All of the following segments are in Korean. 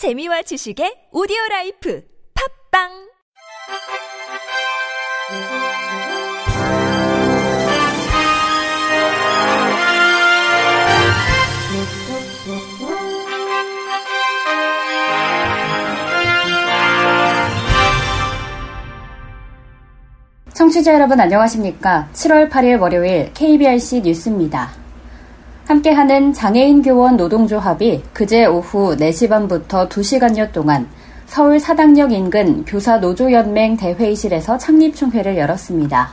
재미와 지식의 오디오 라이프 팝빵 청취자 여러분 안녕하십니까? 7월 8일 월요일 KBRC 뉴스입니다. 함께하는 장애인 교원 노동조합이 그제 오후 4시 반부터 2시간여 동안 서울 사당역 인근 교사 노조연맹 대회의실에서 창립총회를 열었습니다.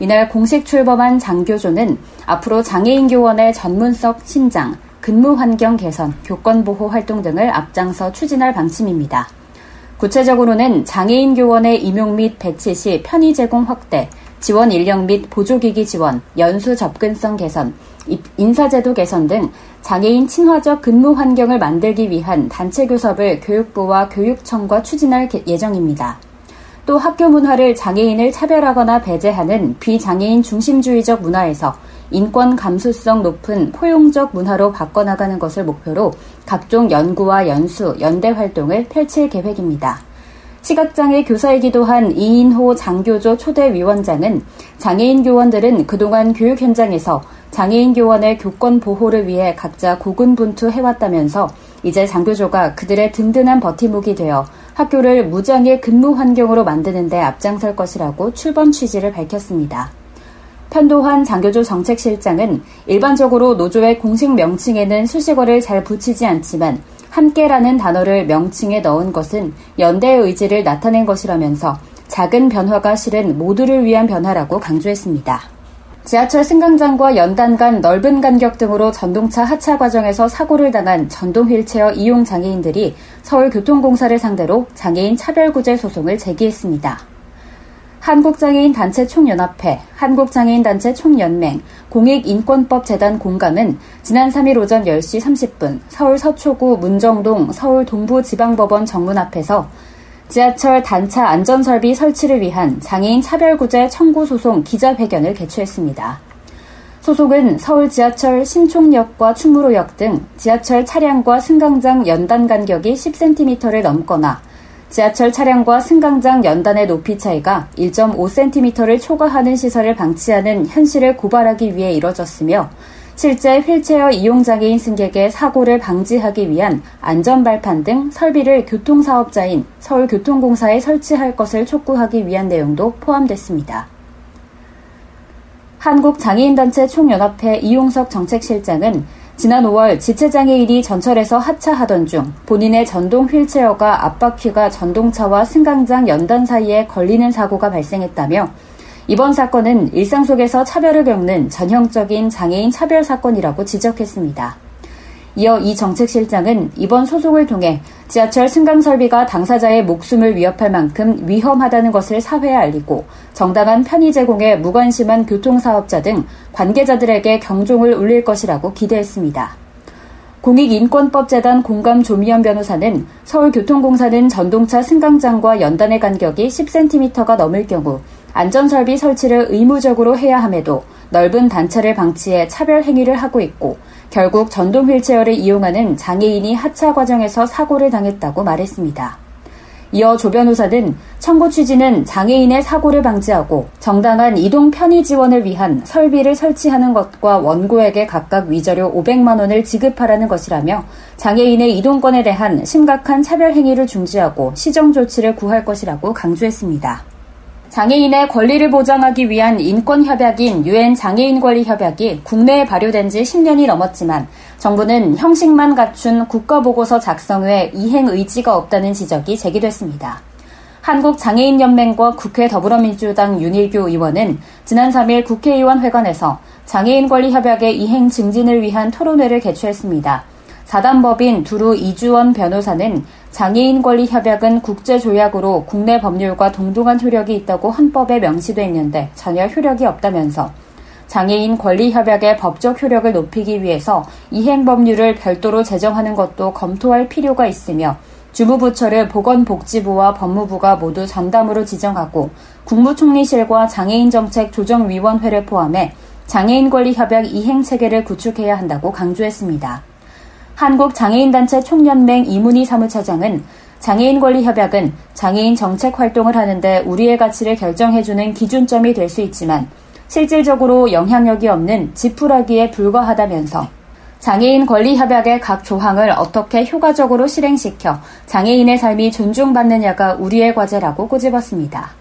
이날 공식 출범한 장교조는 앞으로 장애인 교원의 전문성 신장, 근무 환경 개선, 교권 보호 활동 등을 앞장서 추진할 방침입니다. 구체적으로는 장애인 교원의 임용 및 배치 시 편의 제공 확대, 지원 인력 및 보조기기 지원, 연수 접근성 개선, 인사제도 개선 등 장애인 친화적 근무 환경을 만들기 위한 단체 교섭을 교육부와 교육청과 추진할 예정입니다. 또 학교 문화를 장애인을 차별하거나 배제하는 비장애인 중심주의적 문화에서 인권 감수성 높은 포용적 문화로 바꿔나가는 것을 목표로 각종 연구와 연수, 연대 활동을 펼칠 계획입니다. 시각장애 교사이기도 한 이인호 장교조 초대 위원장은 장애인 교원들은 그동안 교육 현장에서 장애인 교원의 교권 보호를 위해 각자 고군분투 해왔다면서 이제 장교조가 그들의 든든한 버팀목이 되어 학교를 무장애 근무 환경으로 만드는 데 앞장설 것이라고 출범 취지를 밝혔습니다. 편도환 장교조 정책실장은 일반적으로 노조의 공식 명칭에는 수식어를 잘 붙이지 않지만 함께라는 단어를 명칭에 넣은 것은 연대의 의지를 나타낸 것이라면서 작은 변화가 실은 모두를 위한 변화라고 강조했습니다. 지하철 승강장과 연단 간 넓은 간격 등으로 전동차 하차 과정에서 사고를 당한 전동 휠체어 이용 장애인들이 서울교통공사를 상대로 장애인 차별구제 소송을 제기했습니다. 한국장애인 단체 총연합회, 한국장애인 단체 총연맹, 공익인권법재단 공감은 지난 3일 오전 10시 30분 서울 서초구 문정동 서울 동부지방법원 정문 앞에서 지하철 단차 안전설비 설치를 위한 장애인 차별구제 청구 소송 기자회견을 개최했습니다. 소송은 서울 지하철 신촌역과 충무로역 등 지하철 차량과 승강장 연단 간격이 10cm를 넘거나 지하철 차량과 승강장 연단의 높이 차이가 1.5cm를 초과하는 시설을 방치하는 현실을 고발하기 위해 이뤄졌으며 실제 휠체어 이용장애인 승객의 사고를 방지하기 위한 안전발판 등 설비를 교통사업자인 서울교통공사에 설치할 것을 촉구하기 위한 내용도 포함됐습니다. 한국장애인단체 총연합회 이용석 정책실장은 지난 5월 지체장애인이 전철에서 하차하던 중 본인의 전동 휠체어가 앞바퀴가 전동차와 승강장 연단 사이에 걸리는 사고가 발생했다며 이번 사건은 일상 속에서 차별을 겪는 전형적인 장애인 차별 사건이라고 지적했습니다. 이어 이 정책실장은 이번 소송을 통해 지하철 승강 설비가 당사자의 목숨을 위협할 만큼 위험하다는 것을 사회에 알리고 정당한 편의 제공에 무관심한 교통사업자 등 관계자들에게 경종을 울릴 것이라고 기대했습니다. 공익인권법재단 공감 조미연 변호사는 서울교통공사는 전동차 승강장과 연단의 간격이 10cm가 넘을 경우 안전설비 설치를 의무적으로 해야 함에도 넓은 단차를 방치해 차별 행위를 하고 있고 결국 전동 휠체어를 이용하는 장애인이 하차 과정에서 사고를 당했다고 말했습니다. 이어 조 변호사는 청구 취지는 장애인의 사고를 방지하고 정당한 이동 편의 지원을 위한 설비를 설치하는 것과 원고에게 각각 위자료 500만 원을 지급하라는 것이라며 장애인의 이동권에 대한 심각한 차별 행위를 중지하고 시정 조치를 구할 것이라고 강조했습니다. 장애인의 권리를 보장하기 위한 인권 협약인 유엔 장애인 권리 협약이 국내에 발효된 지 10년이 넘었지만 정부는 형식만 갖춘 국가 보고서 작성 외 이행 의지가 없다는 지적이 제기됐습니다. 한국장애인연맹과 국회 더불어민주당 윤일교 의원은 지난 3일 국회의원 회관에서 장애인 권리 협약의 이행 증진을 위한 토론회를 개최했습니다. 사단법인 두루 이주원 변호사는 장애인 권리 협약은 국제 조약으로 국내 법률과 동등한 효력이 있다고 헌법에 명시돼 있는데 전혀 효력이 없다면서 장애인 권리 협약의 법적 효력을 높이기 위해서 이행 법률을 별도로 제정하는 것도 검토할 필요가 있으며 주무부처를 보건복지부와 법무부가 모두 전담으로 지정하고 국무총리실과 장애인정책조정위원회를 포함해 장애인 권리 협약 이행 체계를 구축해야 한다고 강조했습니다. 한국장애인단체 총연맹 이문희 사무차장은 장애인 권리 협약은 장애인 정책 활동을 하는데 우리의 가치를 결정해주는 기준점이 될 수 있지만 실질적으로 영향력이 없는 지푸라기에 불과하다면서 장애인 권리 협약의 각 조항을 어떻게 효과적으로 실행시켜 장애인의 삶이 존중받느냐가 우리의 과제라고 꼬집었습니다.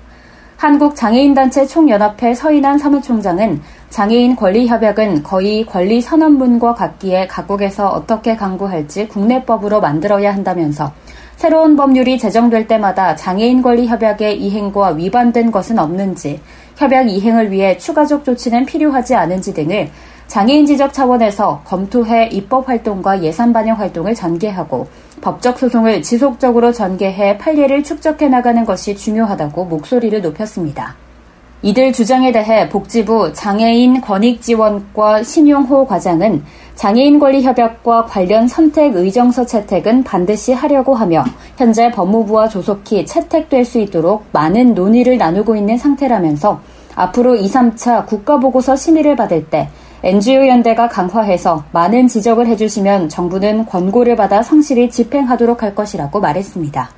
한국장애인단체 총연합회 서인환 사무총장은 장애인 권리협약은 거의 권리 선언문과 같기에 각국에서 어떻게 강구할지 국내법으로 만들어야 한다면서 새로운 법률이 제정될 때마다 장애인 권리 협약의 이행과 위반된 것은 없는지, 협약 이행을 위해 추가적 조치는 필요하지 않은지 등을 장애인 지적 차원에서 검토해 입법 활동과 예산 반영 활동을 전개하고 법적 소송을 지속적으로 전개해 판례를 축적해 나가는 것이 중요하다고 목소리를 높였습니다. 이들 주장에 대해 복지부 장애인 권익지원과 신용호 과장은 장애인 권리 협약과 관련 선택 의정서 채택은 반드시 하려고 하며 현재 법무부와 조속히 채택될 수 있도록 많은 논의를 나누고 있는 상태라면서 앞으로 2, 3차 국가보고서 심의를 받을 때 NGO 연대가 강화해서 많은 지적을 해주시면 정부는 권고를 받아 성실히 집행하도록 할 것이라고 말했습니다.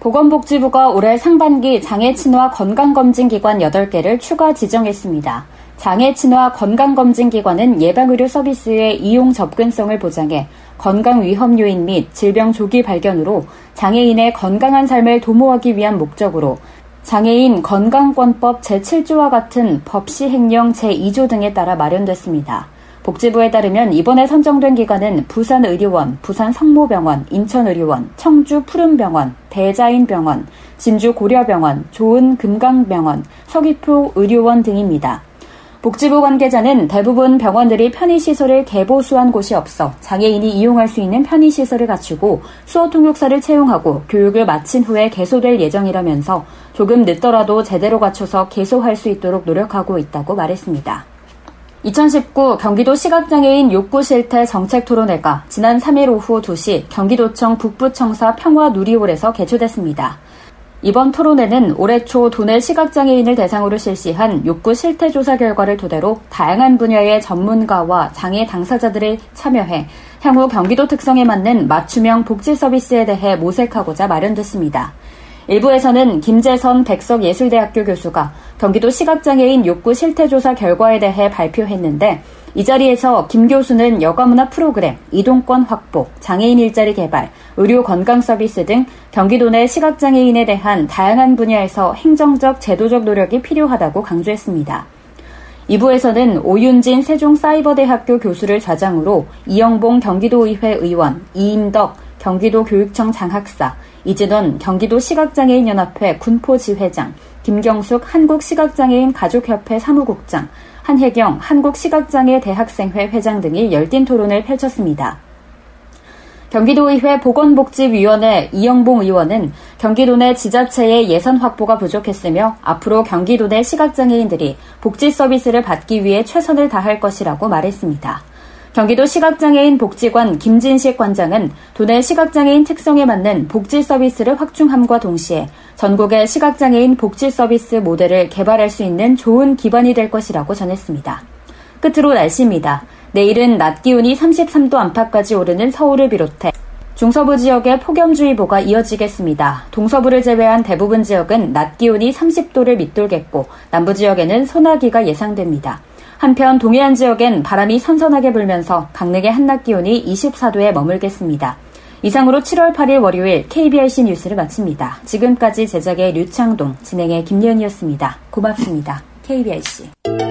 보건복지부가 올해 상반기 장애 친화 건강검진 기관 8개를 추가 지정했습니다. 장애 친화 건강검진 기관은 예방의료 서비스의 이용 접근성을 보장해 건강 위험 요인 및 질병 조기 발견으로 장애인의 건강한 삶을 도모하기 위한 목적으로 장애인 건강권법 제7조와 같은 법 시행령 제2조 등에 따라 마련됐습니다. 복지부에 따르면 이번에 선정된 기관은 부산의료원, 부산성모병원, 인천의료원, 청주 푸른병원, 대자인병원, 진주 고려병원, 좋은금강병원, 서귀포 의료원 등입니다. 복지부 관계자는 대부분 병원들이 편의시설을 개보수한 곳이 없어 장애인이 이용할 수 있는 편의시설을 갖추고 수어 통역사를 채용하고 교육을 마친 후에 개소될 예정이라면서 조금 늦더라도 제대로 갖춰서 개소할 수 있도록 노력하고 있다고 말했습니다. 2019 경기도 시각장애인 욕구 실태 정책 토론회가 지난 3일 오후 2시 경기도청 북부청사 평화누리홀에서 개최됐습니다. 이번 토론회는 올해 초 도내 시각장애인을 대상으로 실시한 욕구 실태 조사 결과를 토대로 다양한 분야의 전문가와 장애 당사자들이 참여해 향후 경기도 특성에 맞는 맞춤형 복지 서비스에 대해 모색하고자 마련됐습니다. 일부에서는 김재선 백석예술대학교 교수가 경기도 시각장애인 욕구 실태조사 결과에 대해 발표했는데 이 자리에서 김 교수는 여가문화 프로그램, 이동권 확보, 장애인 일자리 개발, 의료 건강 서비스 등 경기도 내 시각장애인에 대한 다양한 분야에서 행정적, 제도적 노력이 필요하다고 강조했습니다. 2부에서는 오윤진 세종사이버대학교 교수를 좌장으로 이영봉 경기도의회 의원, 이임덕 경기도 교육청 장학사, 이진원 경기도 시각장애인연합회 군포지회장, 김경숙 한국시각장애인 가족협회 사무국장, 한혜경 한국시각장애 대학생회 회장 등이 열띤 토론을 펼쳤습니다. 경기도의회 보건복지위원회 이영봉 의원은 경기도 내 지자체의 예산 확보가 부족했으며 앞으로 경기도 내 시각장애인들이 복지 서비스를 받기 위해 최선을 다할 것이라고 말했습니다. 경기도 시각장애인 복지관 김진식 관장은 도내 시각장애인 특성에 맞는 복지 서비스를 확충함과 동시에 전국의 시각장애인 복지 서비스 모델을 개발할 수 있는 좋은 기반이 될 것이라고 전했습니다. 끝으로 날씨입니다. 내일은 낮 기온이 33도 안팎까지 오르는 서울을 비롯해 중서부 지역에 폭염주의보가 이어지겠습니다. 동서부를 제외한 대부분 지역은 낮 기온이 30도를 밑돌겠고 남부 지역에는 소나기가 예상됩니다. 한편 동해안 지역엔 바람이 선선하게 불면서 강릉의 한낮 기온이 24도에 머물겠습니다. 이상으로 7월 8일 월요일 KBRC 뉴스를 마칩니다. 지금까지 제작의 류창동, 진행의 김예은이었습니다. 고맙습니다. KBRC.